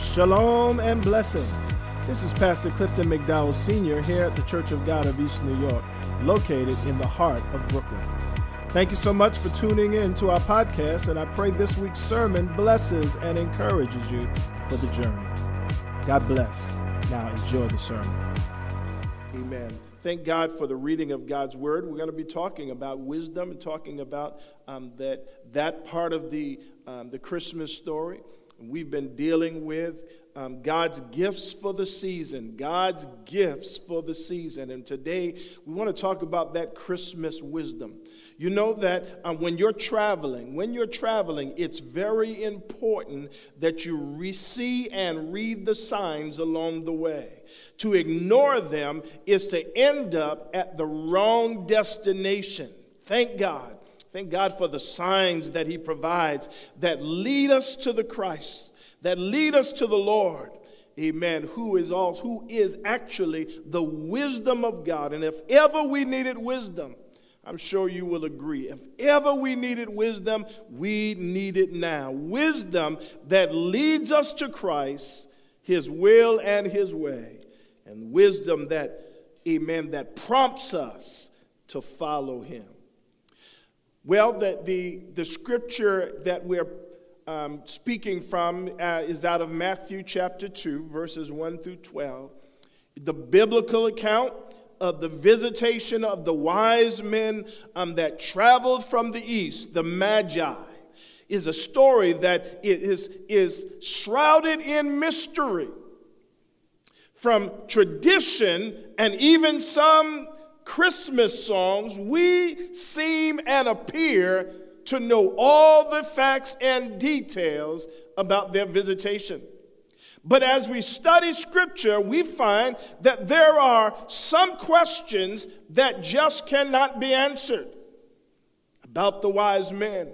Shalom and blessings. This is Pastor Clifton McDowell Sr. here at the Church of God of East New York, located in the heart of Brooklyn. Thank you so much for tuning in to our podcast, and I pray this week's sermon blesses and encourages you for the journey. God bless. Now enjoy the sermon. Amen. Thank God for the reading of God's word. We're going to be talking about wisdom and talking about um, that, that part of the, um, the Christmas story. We've been dealing with um, God's gifts for the season, God's gifts for the season. And today we want to talk about that Christmas wisdom. You know that um, when you're traveling, when you're traveling, it's very important that you re- see and read the signs along the way. To ignore them is to end up at the wrong destination. Thank God Thank God for the signs that He provides that lead us to the Christ, that lead us to the Lord. Amen. Who is all who is actually the wisdom of God. And if ever we needed wisdom, I'm sure you will agree. If ever we needed wisdom, we need it now. Wisdom that leads us to Christ, His will and His way. And wisdom that, amen, that prompts us to follow Him. Well, the, the, the scripture that we're um, speaking from uh, is out of Matthew chapter 2, verses 1 through 12. The biblical account of the visitation of the wise men um, that traveled from the east, the Magi, is a story that is, is shrouded in mystery. From tradition and even some Christmas songs, we seem and appear to know all the facts and details about their visitation. But as we study Scripture, we find that there are some questions that just cannot be answered about the wise men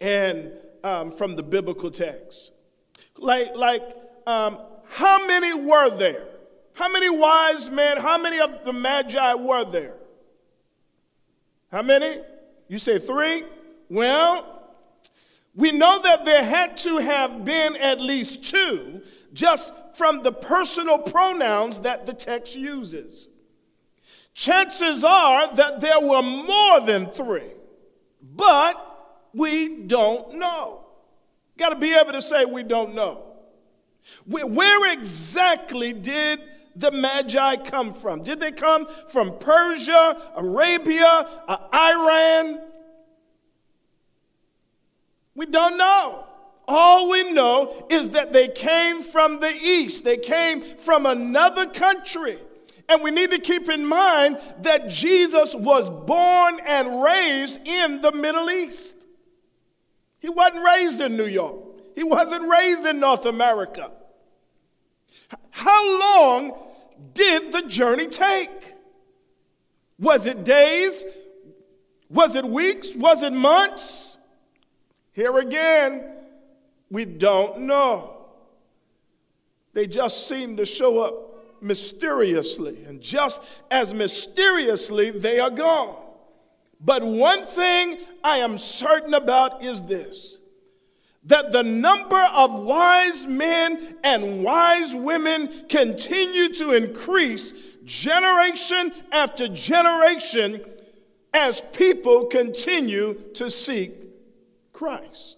and um, from the biblical text. Like, like um, how many were there? How many wise men, how many of the magi were there? How many? You say three? Well, we know that there had to have been at least two just from the personal pronouns that the text uses. Chances are that there were more than three, but we don't know. Got to be able to say we don't know. Where exactly did the Magi come from? Did they come from Persia, Arabia, uh, Iran? We don't know. All we know is that they came from the east, they came from another country. And we need to keep in mind that Jesus was born and raised in the Middle East. He wasn't raised in New York, he wasn't raised in North America. How long did the journey take? Was it days? Was it weeks? Was it months? Here again, we don't know. They just seem to show up mysteriously, and just as mysteriously, they are gone. But one thing I am certain about is this that the number of wise men and wise women continue to increase generation after generation as people continue to seek Christ.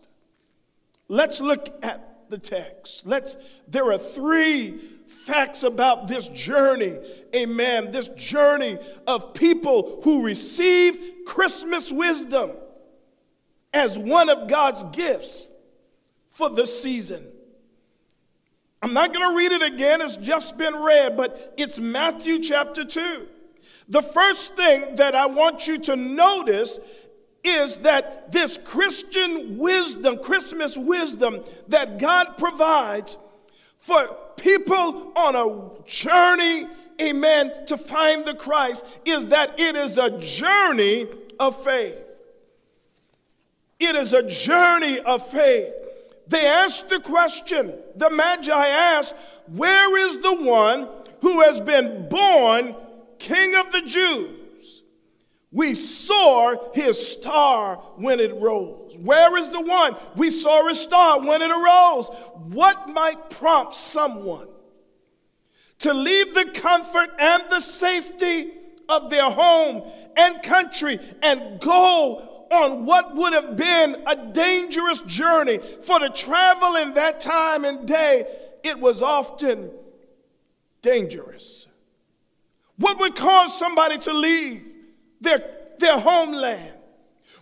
Let's look at the text. Let's there are three facts about this journey. Amen. This journey of people who receive Christmas wisdom as one of God's gifts for the season. I'm not going to read it again, it's just been read, but it's Matthew chapter 2. The first thing that I want you to notice is that this Christian wisdom, Christmas wisdom that God provides for people on a journey, amen, to find the Christ, is that it is a journey of faith. It is a journey of faith. They asked the question, the Magi asked, Where is the one who has been born King of the Jews? We saw his star when it rose. Where is the one? We saw his star when it arose. What might prompt someone to leave the comfort and the safety of their home and country and go on what would have been a dangerous journey? For the travel in that time and day, it was often dangerous. What would cause somebody to leave? their, their homeland.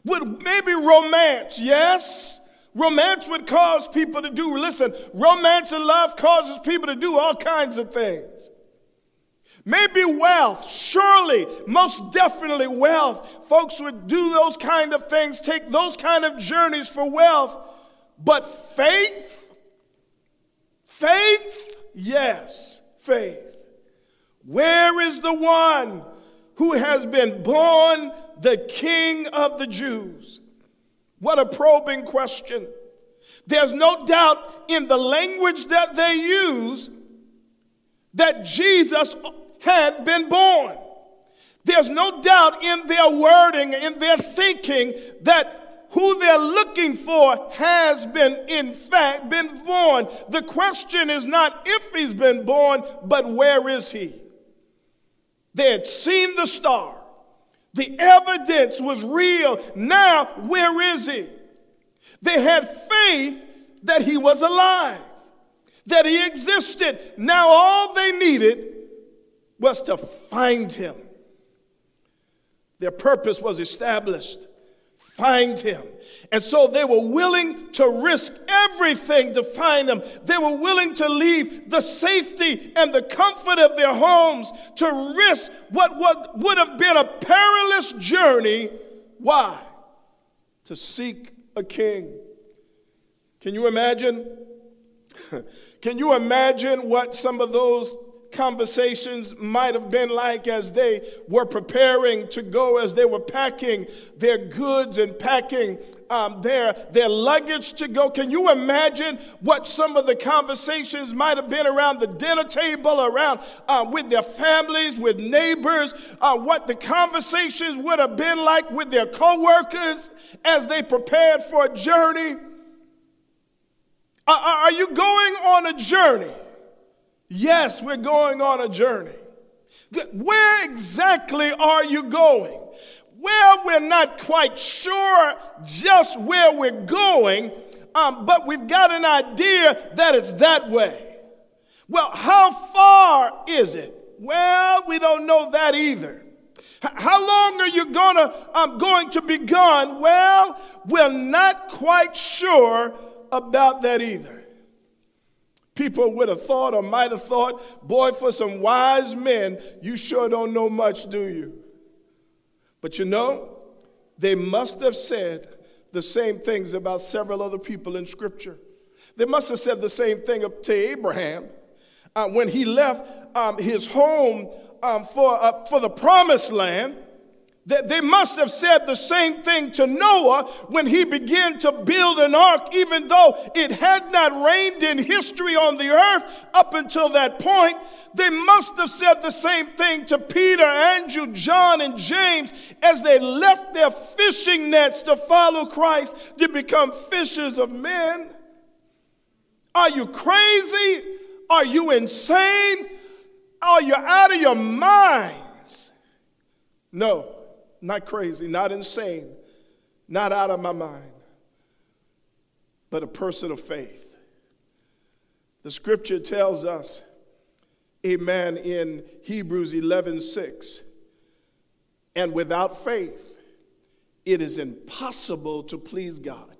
Would maybe romance, yes? Romance would cause people to do, listen, romance and love causes people to do all kinds of things. Maybe wealth, surely, most definitely wealth. Folks would do those kind of things, take those kind of journeys for wealth. But faith, faith, yes, faith. Where is the one who has been born the King of the Jews? What a probing question. There's no doubt in the language that they use that Jesus had been born. There's no doubt in their wording, in their thinking, that who they're looking for has been, in fact, been born. The question is not if he's been born, but where is he? They had seen the star. The evidence was real. Now, where is he? They had faith that he was alive, that he existed. Now, all they needed was to find him. Their purpose was established find him. And so they were willing to risk everything to find him. They were willing to leave the safety and the comfort of their homes to risk what, what would have been a perilous journey. Why? To seek a king. Can you imagine? Can you imagine what some of those conversations might have been like as they were preparing to go, as they were packing their goods and packing um, their, their luggage to go. Can you imagine what some of the conversations might have been around the dinner table, around uh, with their families, with neighbors, uh, what the conversations would have been like with their coworkers as they prepared for a journey? Uh, are you going on a journey? Yes, we're going on a journey. Where exactly are you going? Well, we're not quite sure just where we're going, um, but we've got an idea that it's that way. Well, how far is it? Well, we don't know that either. How long are you gonna um, going to be gone? Well, we're not quite sure about that either. People would have thought or might have thought, boy, for some wise men, you sure don't know much, do you? But you know, they must have said the same things about several other people in Scripture. They must have said the same thing to Abraham uh, when he left um, his home um, for, uh, for the promised land. They must have said the same thing to Noah when he began to build an ark, even though it had not rained in history on the earth up until that point. They must have said the same thing to Peter, Andrew, John, and James as they left their fishing nets to follow Christ to become fishers of men. Are you crazy? Are you insane? Are you out of your minds? No not crazy, not insane, not out of my mind, but a person of faith. The scripture tells us, amen, in Hebrews 11 6, and without faith, it is impossible to please God.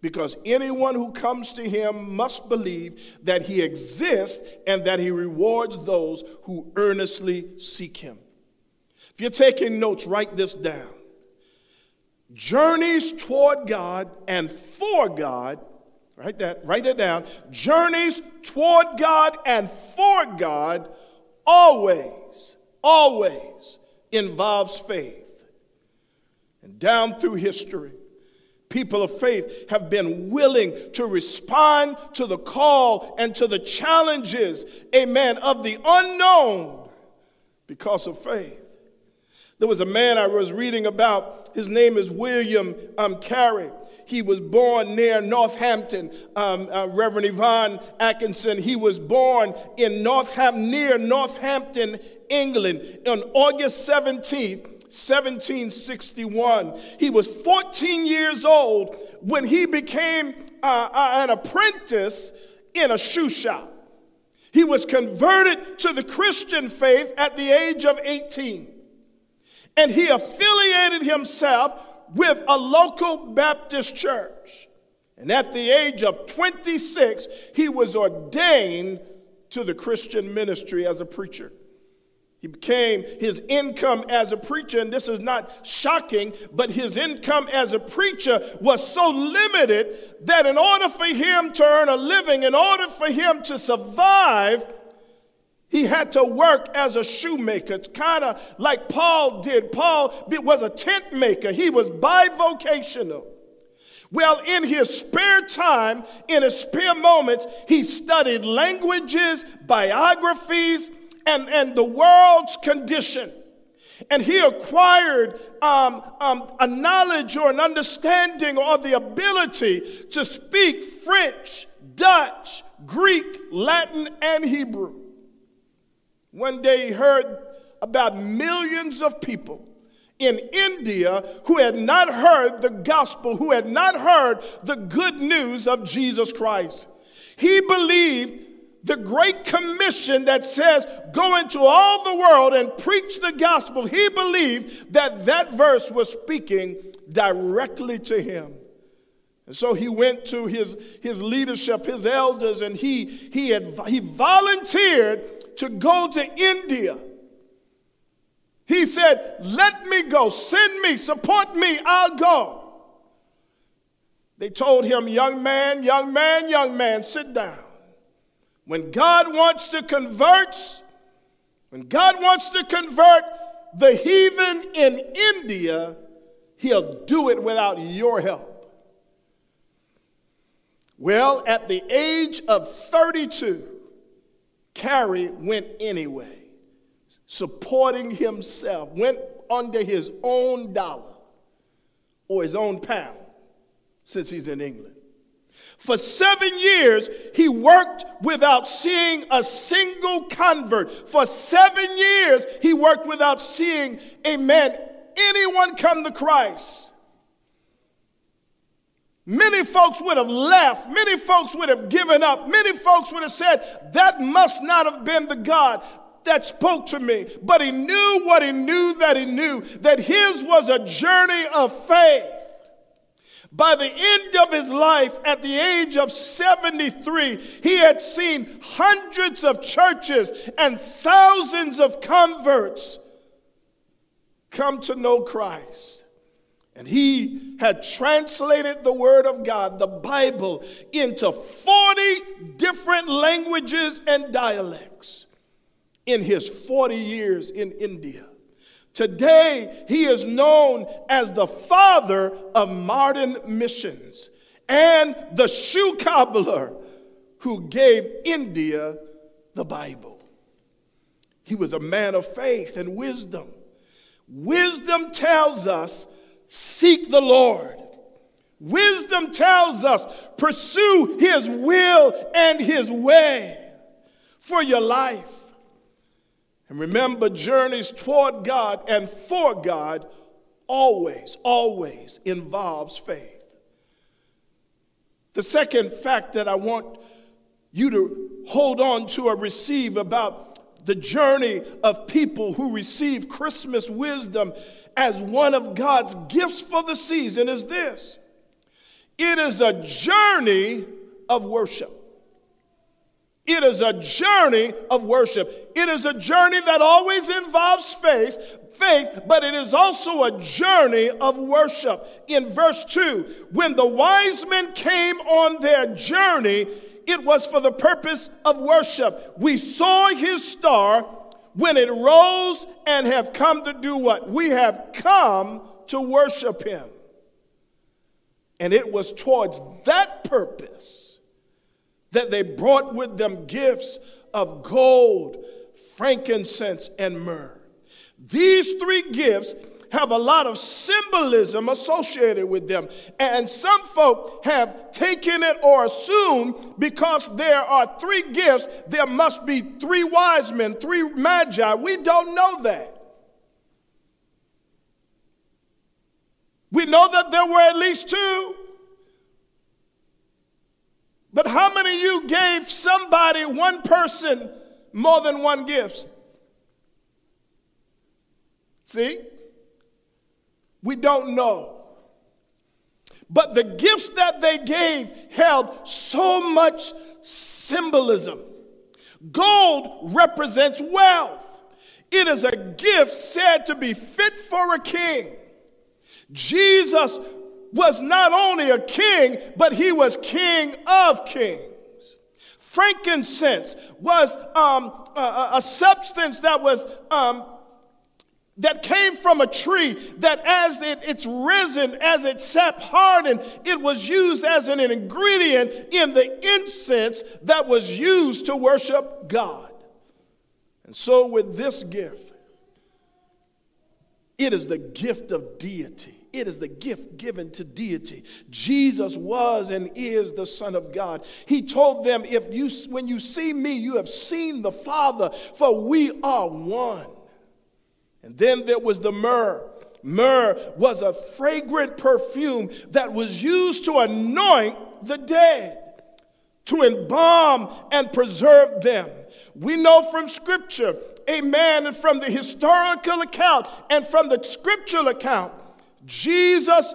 Because anyone who comes to him must believe that he exists and that he rewards those who earnestly seek him. If you're taking notes, write this down. Journeys toward God and for God, write that, write that down. Journeys toward God and for God always, always involves faith. And down through history, people of faith have been willing to respond to the call and to the challenges, amen, of the unknown because of faith. There was a man I was reading about. His name is William um, Carey. He was born near Northampton. Um, uh, Reverend Yvonne Atkinson, he was born in Northampton, near Northampton, England on August 17th, 1761. He was 14 years old when he became uh, uh, an apprentice in a shoe shop. He was converted to the Christian faith at the age of 18. And he affiliated himself with a local Baptist church. And at the age of 26, he was ordained to the Christian ministry as a preacher. He became his income as a preacher, and this is not shocking, but his income as a preacher was so limited that in order for him to earn a living, in order for him to survive, he had to work as a shoemaker. Kind of like Paul did. Paul was a tent maker, he was bivocational. Well, in his spare time, in his spare moments, he studied languages, biographies, and, and the world's condition. And he acquired um, um, a knowledge or an understanding or the ability to speak French, Dutch, Greek, Latin, and Hebrew. One day he heard about millions of people in India who had not heard the gospel, who had not heard the good news of Jesus Christ. He believed the Great Commission that says, Go into all the world and preach the gospel, he believed that that verse was speaking directly to him. And so he went to his, his leadership, his elders, and he, he, had, he volunteered to go to India. He said, Let me go, send me, support me, I'll go. They told him, Young man, young man, young man, sit down. When God wants to convert, when God wants to convert the heathen in India, he'll do it without your help. Well, at the age of 32, Carey went anyway, supporting himself, went under his own dollar or his own pound since he's in England. For seven years, he worked without seeing a single convert. For seven years, he worked without seeing, a man, anyone come to Christ. Many folks would have left. Many folks would have given up. Many folks would have said, That must not have been the God that spoke to me. But he knew what he knew that he knew, that his was a journey of faith. By the end of his life, at the age of 73, he had seen hundreds of churches and thousands of converts come to know Christ. And he had translated the Word of God, the Bible, into 40 different languages and dialects in his 40 years in India. Today, he is known as the father of modern missions and the shoe cobbler who gave India the Bible. He was a man of faith and wisdom. Wisdom tells us, seek the Lord. Wisdom tells us, pursue his will and his way for your life. And remember, journeys toward God and for God always, always involves faith. The second fact that I want you to hold on to or receive about the journey of people who receive Christmas wisdom as one of God's gifts for the season is this it is a journey of worship. It is a journey of worship. It is a journey that always involves faith, faith, but it is also a journey of worship. In verse 2, when the wise men came on their journey, it was for the purpose of worship. We saw his star when it rose and have come to do what? We have come to worship him. And it was towards that purpose that they brought with them gifts of gold, frankincense, and myrrh. These three gifts have a lot of symbolism associated with them. And some folk have taken it or assumed because there are three gifts, there must be three wise men, three magi. We don't know that. We know that there were at least two. But how many of you gave somebody, one person, more than one gift? See? We don't know. But the gifts that they gave held so much symbolism. Gold represents wealth, it is a gift said to be fit for a king. Jesus was not only a king, but he was king of kings. Frankincense was um, a, a, substance that was um, that came from a tree that as it, it's risen, as it sap hardened, it was used as an ingredient in the incense that was used to worship God. And so with this gift, it is the gift of deity. It is the gift given to deity. Jesus was and is the Son of God. He told them, if you, when you see me, you have seen the Father, for we are one. And then there was the myrrh. Myrrh was a fragrant perfume that was used to anoint the dead, to embalm and preserve them. We know from Scripture, amen, and from the historical account and from the scriptural account, Jesus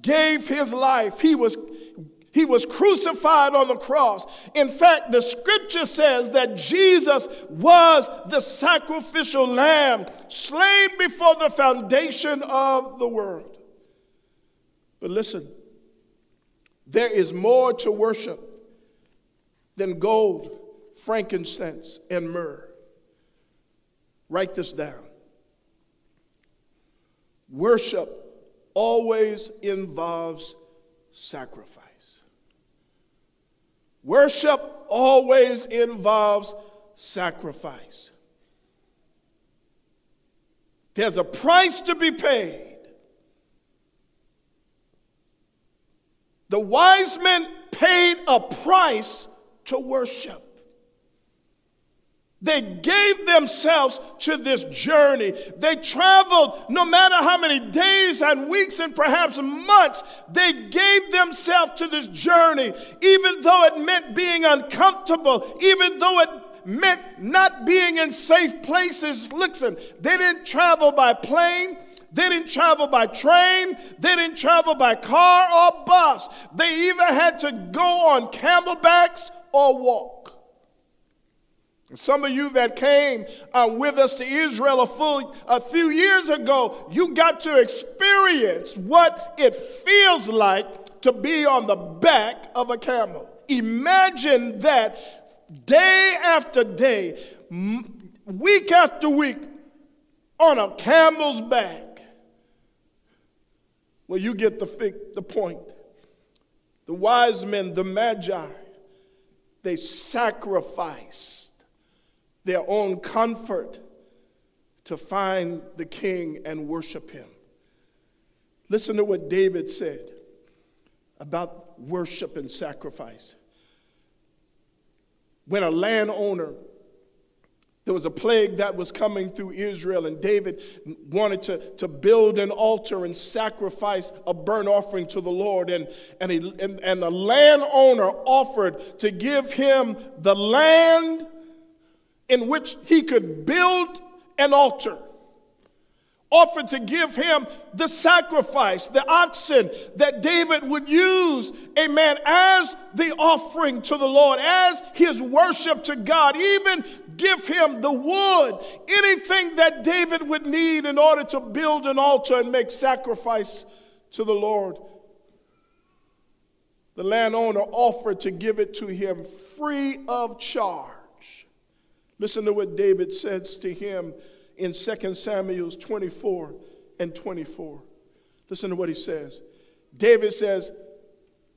gave his life. He was he was crucified on the cross. In fact, the scripture says that Jesus was the sacrificial lamb slain before the foundation of the world. But listen, there is more to worship than gold, frankincense, and myrrh. Write this down. Worship always involves sacrifice. Worship always involves sacrifice. There's a price to be paid. The wise men paid a price to worship. They gave themselves to this journey. They traveled no matter how many days and weeks and perhaps months, they gave themselves to this journey, even though it meant being uncomfortable, even though it meant not being in safe places. Listen, they didn't travel by plane. They didn't travel by train. They didn't travel by car or bus. They either had to go on camelbacks or walk. Some of you that came uh, with us to Israel a, full, a few years ago, you got to experience what it feels like to be on the back of a camel. Imagine that day after day, week after week, on a camel's back. Well, you get the, the point. The wise men, the magi, they sacrifice their own comfort to find the king and worship him. Listen to what David said about worship and sacrifice. When a landowner, there was a plague that was coming through Israel, and David wanted to, to build an altar and sacrifice a burnt offering to the Lord. And, and, he, and, and the landowner offered to give him the land in which he could build an altar, offered to give him the sacrifice, the oxen that David would use, amen, as the offering to the Lord, as his worship to God, even give him the wood, anything that David would need in order to build an altar and make sacrifice to the Lord. The landowner offered to give it to him free of charge. Listen to what David says to him in 2 Samuel 24 and 24. Listen to what he says. David says,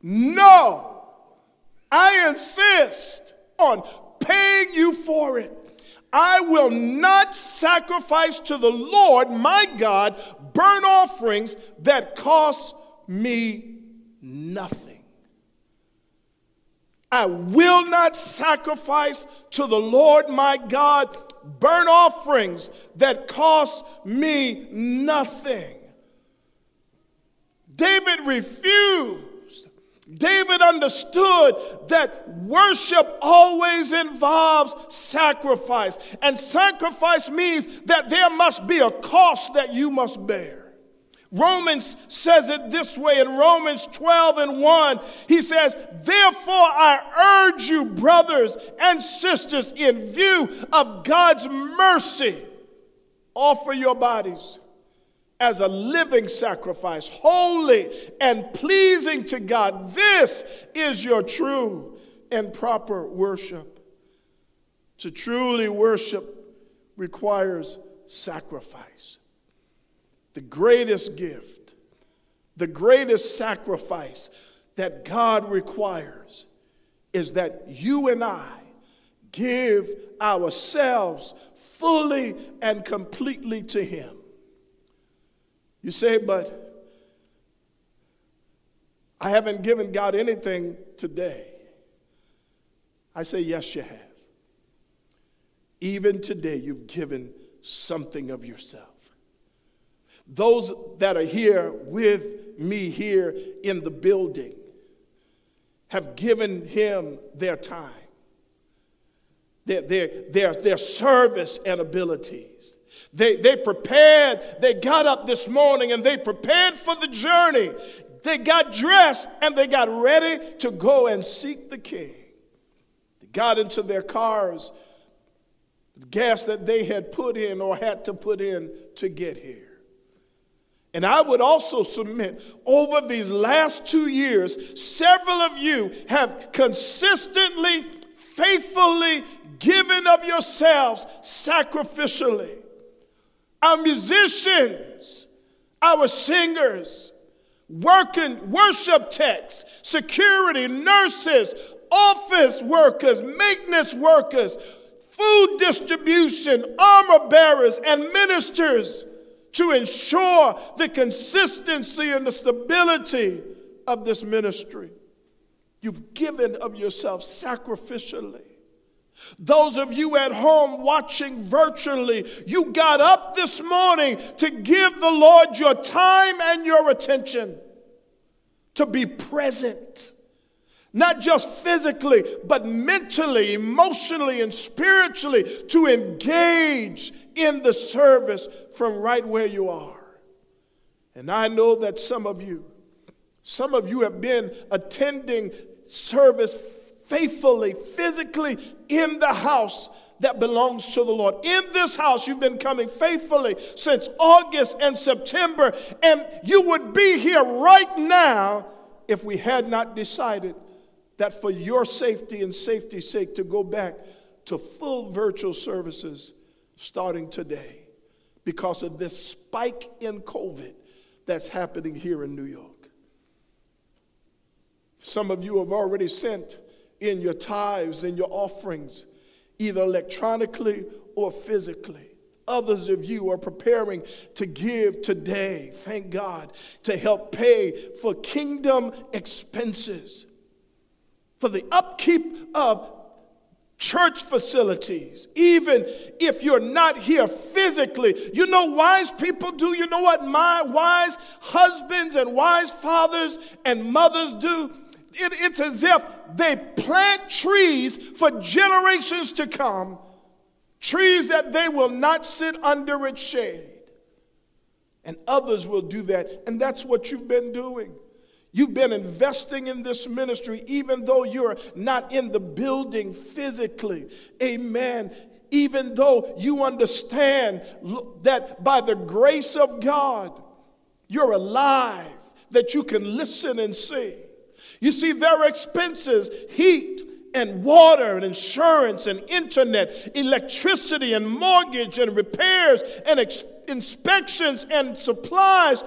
No, I insist on paying you for it. I will not sacrifice to the Lord my God burnt offerings that cost me nothing. I will not sacrifice to the Lord my God burnt offerings that cost me nothing. David refused David understood that worship always involves sacrifice. And sacrifice means that there must be a cost that you must bear. Romans says it this way in Romans 12 and 1. He says, Therefore, I urge you, brothers and sisters, in view of God's mercy, offer your bodies as a living sacrifice, holy and pleasing to God. This is your true and proper worship. To truly worship requires sacrifice. The greatest gift, the greatest sacrifice that God requires is that you and I give ourselves fully and completely to Him. You say, but I haven't given God anything today. I say, yes, you have. Even today, you've given something of yourself. Those that are here with me here in the building have given him their time, their, their, their, their service and abilities. They, they prepared, they got up this morning and they prepared for the journey. They got dressed and they got ready to go and seek the king. They got into their cars, the gas that they had put in or had to put in to get here. And I would also submit over these last two years, several of you have consistently, faithfully given of yourselves sacrificially. Our musicians, our singers, working worship techs, security, nurses, office workers, maintenance workers, food distribution, armor bearers, and ministers to ensure the consistency and the stability of this ministry. You've given of yourself sacrificially. Those of you at home watching virtually, you got up this morning to give the Lord your time and your attention, to be present, not just physically, but mentally, emotionally, and spiritually, to engage in the service from right where you are. And I know that some of you, some of you have been attending service faithfully, physically in the house that belongs to the Lord. In this house, you've been coming faithfully since August and September, and you would be here right now if we had not decided that for your safety and safety's sake to go back to full virtual services starting today because of this spike in COVID that's happening here in New York. Some of you have already sent in your tithes and your offerings, either electronically or physically. Others of you are preparing to give today, thank God, to help pay for kingdom expenses, for the upkeep of church facilities, even if you're not here physically. You know, wise people do. You know what my wise husbands and wise fathers and mothers do? it, it's as if they plant trees for generations to come, trees that they will not sit under its shade. And others will do that. And that's what you've been doing. You've been investing in this ministry, even though you're not in the building physically. Amen. Even though you understand that by the grace of God, you're alive, that you can listen and see. You see, their expenses, heat and water and insurance and internet, electricity and mortgage and repairs and ex- inspections and supplies,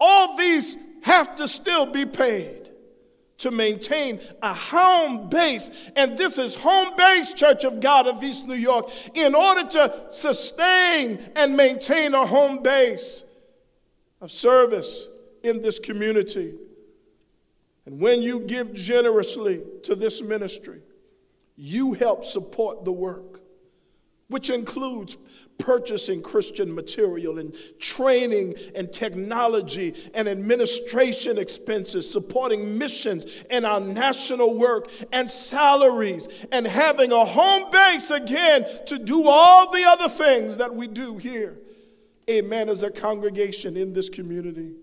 all these have to still be paid. to maintain a home base. And this is home base, Church of God of East New York, in order to sustain and maintain a home base of service in this community. And when you give generously to this ministry, you help support the work, which includes purchasing Christian material and training and technology and administration expenses, supporting missions and our national work and salaries, and having a home base again to do all the other things that we do here. Amen, as a congregation in this community.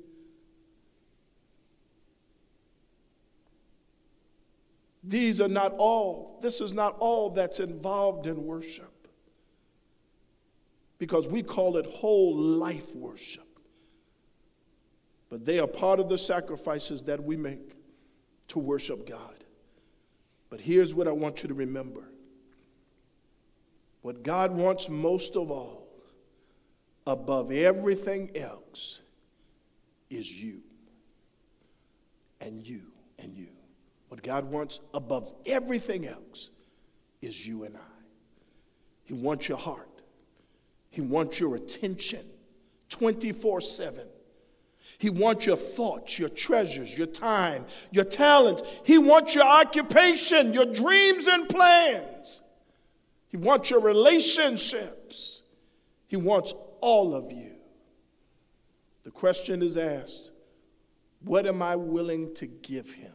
These are not all, this is not all that's involved in worship because we call it whole life worship. But they are part of the sacrifices that we make to worship God. But here's what I want you to remember what God wants most of all, above everything else, is you and you and you. What God wants above everything else is you and I. He wants your heart. He wants your attention 24 7. He wants your thoughts, your treasures, your time, your talents. He wants your occupation, your dreams and plans. He wants your relationships. He wants all of you. The question is asked what am I willing to give him?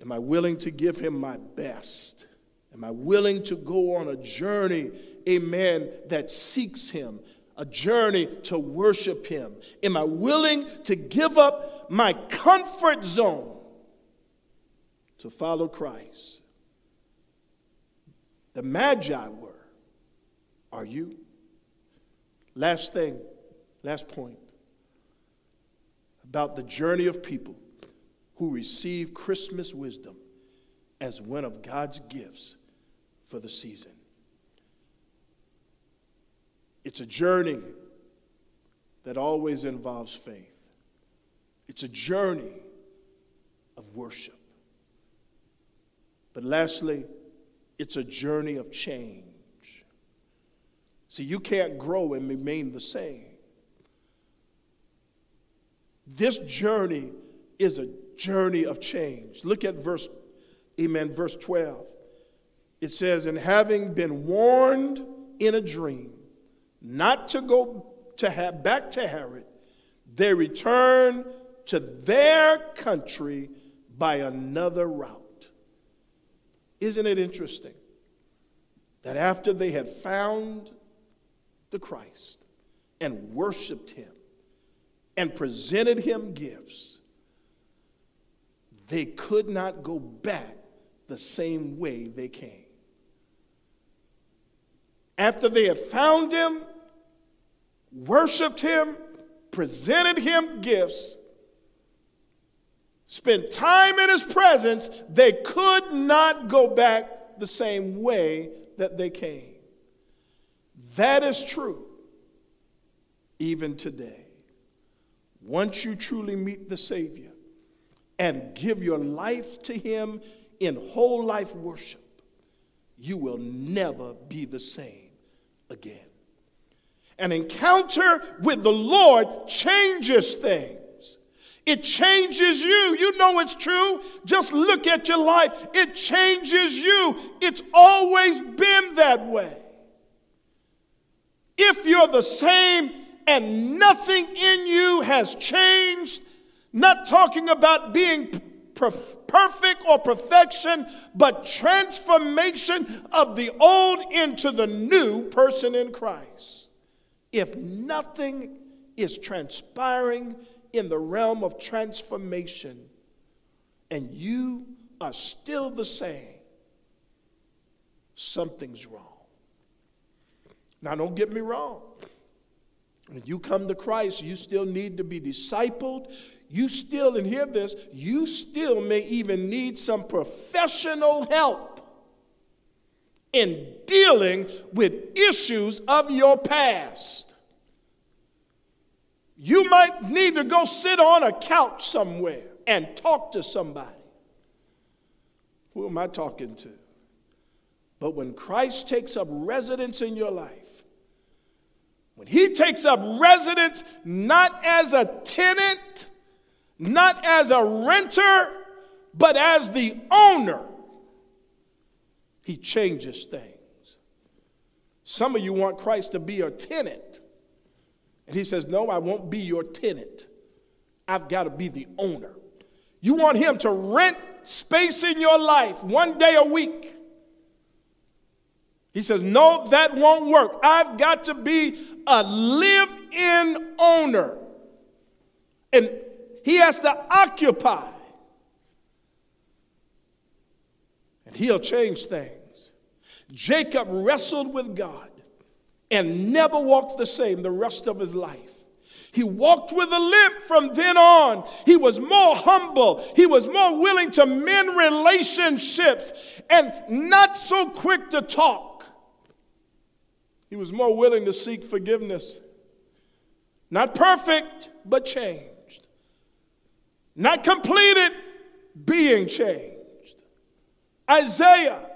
Am I willing to give him my best? Am I willing to go on a journey, amen, that seeks Him, a journey to worship Him? Am I willing to give up my comfort zone to follow Christ? The Magi were. Are you? Last thing, last point about the journey of people who receive Christmas wisdom as one of God's gifts for the season. It's a journey that always involves faith, it's a journey of worship. But lastly, it's a journey of change. See, you can't grow and remain the same. This journey is a journey of change. Look at verse, amen, verse 12 it says, and having been warned in a dream not to go to have back to Herod, they returned to their country by another route. Isn't it interesting that after they had found the Christ and worshiped him and presented him gifts, they could not go back the same way they came after they had found him, worshiped him, presented him gifts, spent time in his presence, they could not go back the same way that they came. That is true even today. Once you truly meet the Savior and give your life to Him in whole life worship, you will never be the same again. An encounter with the Lord changes things. It changes you. You know it's true. Just look at your life. It changes you. It's always been that way. If you're the same and nothing in you has changed, not talking about being perfect or perfection, but transformation of the old into the new person in Christ. If nothing is transpiring in the realm of transformation and you are still the same, something's wrong. Now, don't get me wrong. When you come to Christ, you still need to be discipled you still, and hear this, you still may even need some professional help in dealing with issues of your past. You might need to go sit on a couch somewhere and talk to somebody. Who am I talking to? But when Christ takes up residence in your life, when he takes up residence not as a tenant, not as a renter, but as the owner, he changes things. Some of you want Christ to be your tenant. And he says, No, I won't be your tenant. I've got to be the owner. You want him to rent space in your life one day a week. He says, No, that won't work. I've got to be a live in owner. And he has to occupy. And he'll change things. Jacob wrestled with God and never walked the same the rest of his life. He walked with a limp from then on. He was more humble. He was more willing to mend relationships and not so quick to talk. He was more willing to seek forgiveness. Not perfect, but changed. Not completed, being changed. Isaiah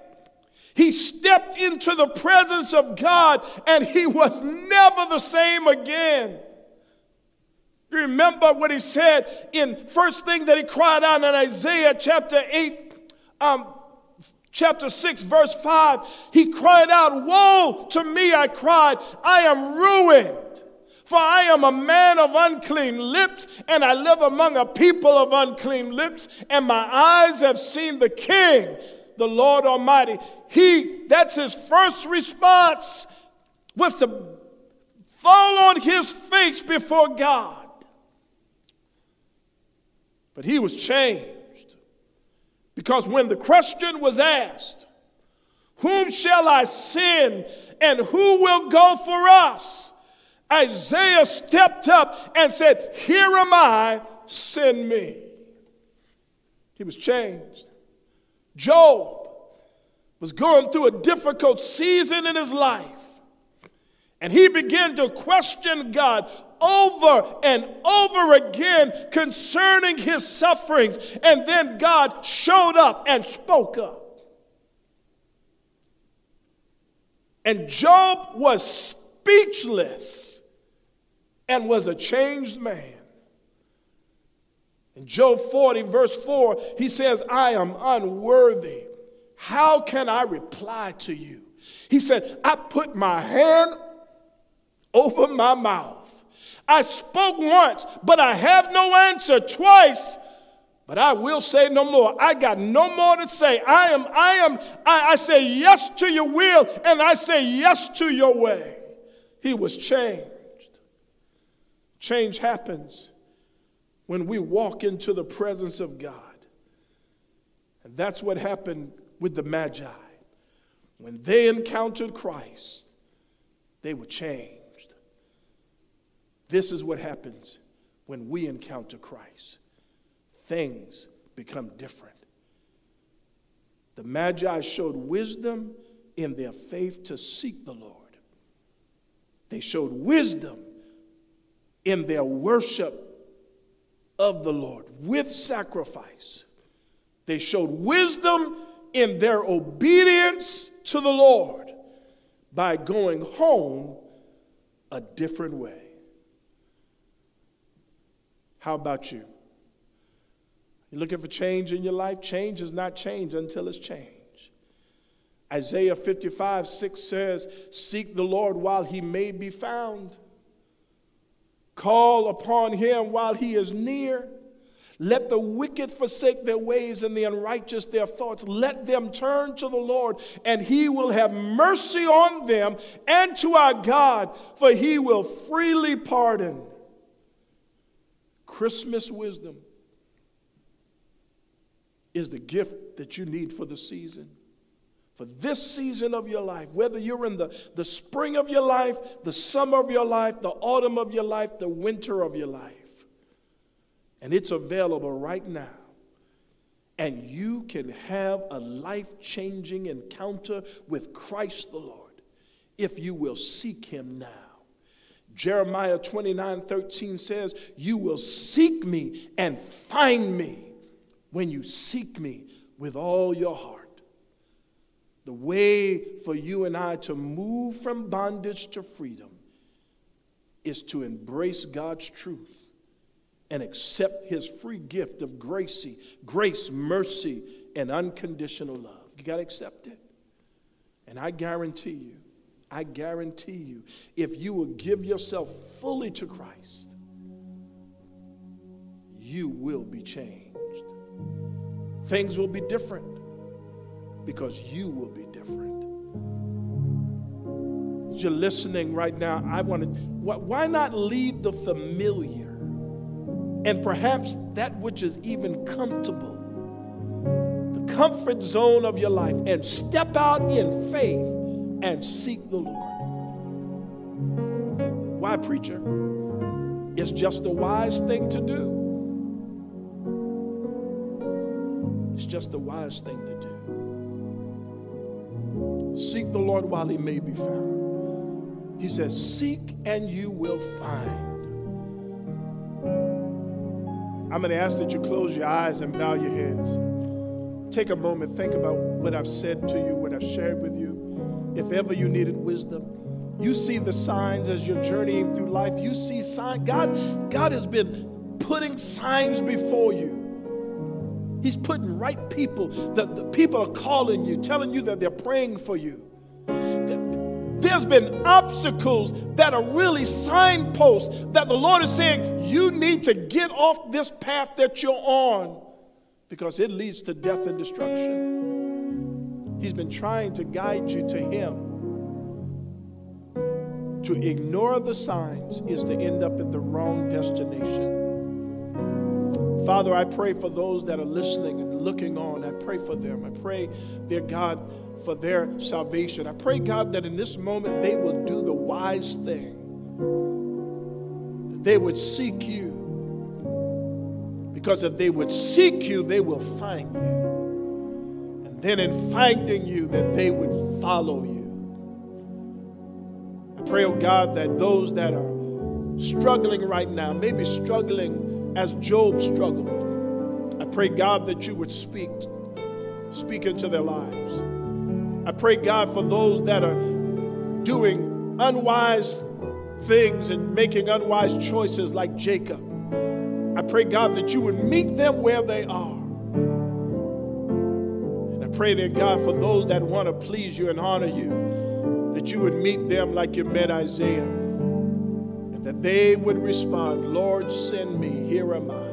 he stepped into the presence of God and he was never the same again. Remember what he said in first thing that he cried out in Isaiah chapter 8, um, chapter 6, verse 5. He cried out, Woe to me, I cried, I am ruined. For I am a man of unclean lips, and I live among a people of unclean lips, and my eyes have seen the King, the Lord Almighty he, that's his first response, was to fall on his face before God. But he was changed. Because when the question was asked, Whom shall I send and who will go for us? Isaiah stepped up and said, Here am I, send me. He was changed. Job was going through a difficult season in his life. And he began to question God over and over again concerning his sufferings. And then God showed up and spoke up. And Job was speechless and was a changed man. In Job 40, verse 4, he says, I am unworthy how can I reply to you? He said, I put my hand over my mouth. I spoke once, but I have no answer. Twice, but I will say no more. I got no more to say. I am, I am, I, I say yes to your will, and I say yes to your way. He was changed. Change happens when we walk into the presence of God. And that's what happened with the Magi. When they encountered Christ, they were changed. This is what happens when we encounter Christ. Things become different. The Magi showed wisdom in their faith to seek the Lord. They showed wisdom in their worship of the Lord with sacrifice. They showed wisdom in their obedience to the Lord by going home a different way. How about you? You looking for change in your life? Change is not change until it's changed. Isaiah 55 6 says, Seek the Lord while he may be found, call upon him while he is near. Let the wicked forsake their ways and the unrighteous their thoughts. Let them turn to the Lord, and he will have mercy on them and to our God, for he will freely pardon. Christmas wisdom is the gift that you need for the season. For this season of your life, whether you're in the, the spring of your life, the summer of your life, the autumn of your life, the winter of your life and it's available right now. And you can have a life changing encounter with Christ the Lord if you will seek Him now. Jeremiah 29 13 says, You will seek me and find me when you seek me with all your heart. The way for you and I to move from bondage to freedom is to embrace God's truth and accept his free gift of grace, grace, mercy, and unconditional love. You got to accept it. And I guarantee you, I guarantee you, if you will give yourself fully to Christ, you will be changed. Things will be different because you will be different. As you're listening right now, I want to, why not leave the familiar and perhaps that which is even comfortable, the comfort zone of your life, and step out in faith and seek the Lord? Why, preacher? It's just a wise thing to do. It's just a wise thing to do. Seek the Lord while he may be found. He says, Seek and you will find. I'm going to ask that you close your eyes and bow your heads. Take a moment, think about what I've said to you, what I've shared with you. If ever you needed wisdom, you see the signs as you're journeying through life. You see signs. God, God has been putting signs before you. He's putting right people. The, the people are calling you, telling you that they're praying for you. There's been obstacles that are really signposts that the Lord is saying, you need to get off this path that you're on because it leads to death and destruction. He's been trying to guide you to Him. To ignore the signs is to end up at the wrong destination. Father, I pray for those that are listening and looking on. I pray for them. I pray, dear God, for their salvation. I pray, God, that in this moment they will do the wise thing, that they would seek you. Because if they would seek you, they will find you. And then in finding you, that they would follow you. I pray, oh God, that those that are struggling right now, maybe struggling as Job struggled. I pray, God, that you would speak, speak into their lives. I pray, God, for those that are doing unwise things and making unwise choices like Jacob. I pray, God, that you would meet them where they are. And I pray that, God, for those that want to please you and honor you, that you would meet them like you met Isaiah that they would respond, Lord, send me, here am I.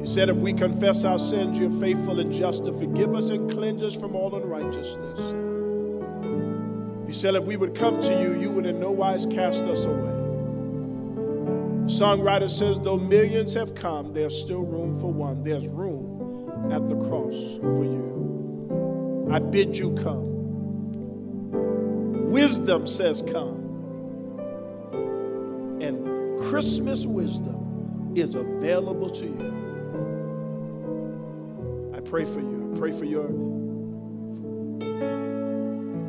He said, if we confess our sins, you're faithful and just to forgive us and cleanse us from all unrighteousness. He said, if we would come to you, you would in no wise cast us away. Songwriter says, though millions have come, there's still room for one. There's room at the cross for you. I bid you come. Wisdom says, come. Christmas wisdom is available to you. I pray for you. I pray for your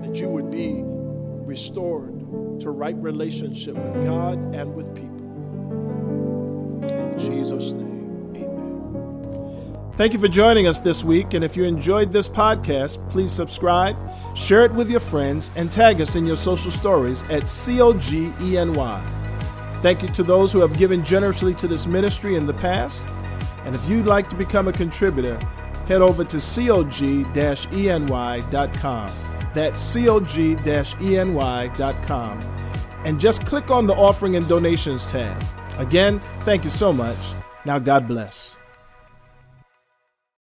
that you would be restored to right relationship with God and with people. In Jesus' name, amen. Thank you for joining us this week. And if you enjoyed this podcast, please subscribe, share it with your friends, and tag us in your social stories at COGENY. Thank you to those who have given generously to this ministry in the past. And if you'd like to become a contributor, head over to cog-eny.com. That's cog-eny.com. And just click on the offering and donations tab. Again, thank you so much. Now, God bless.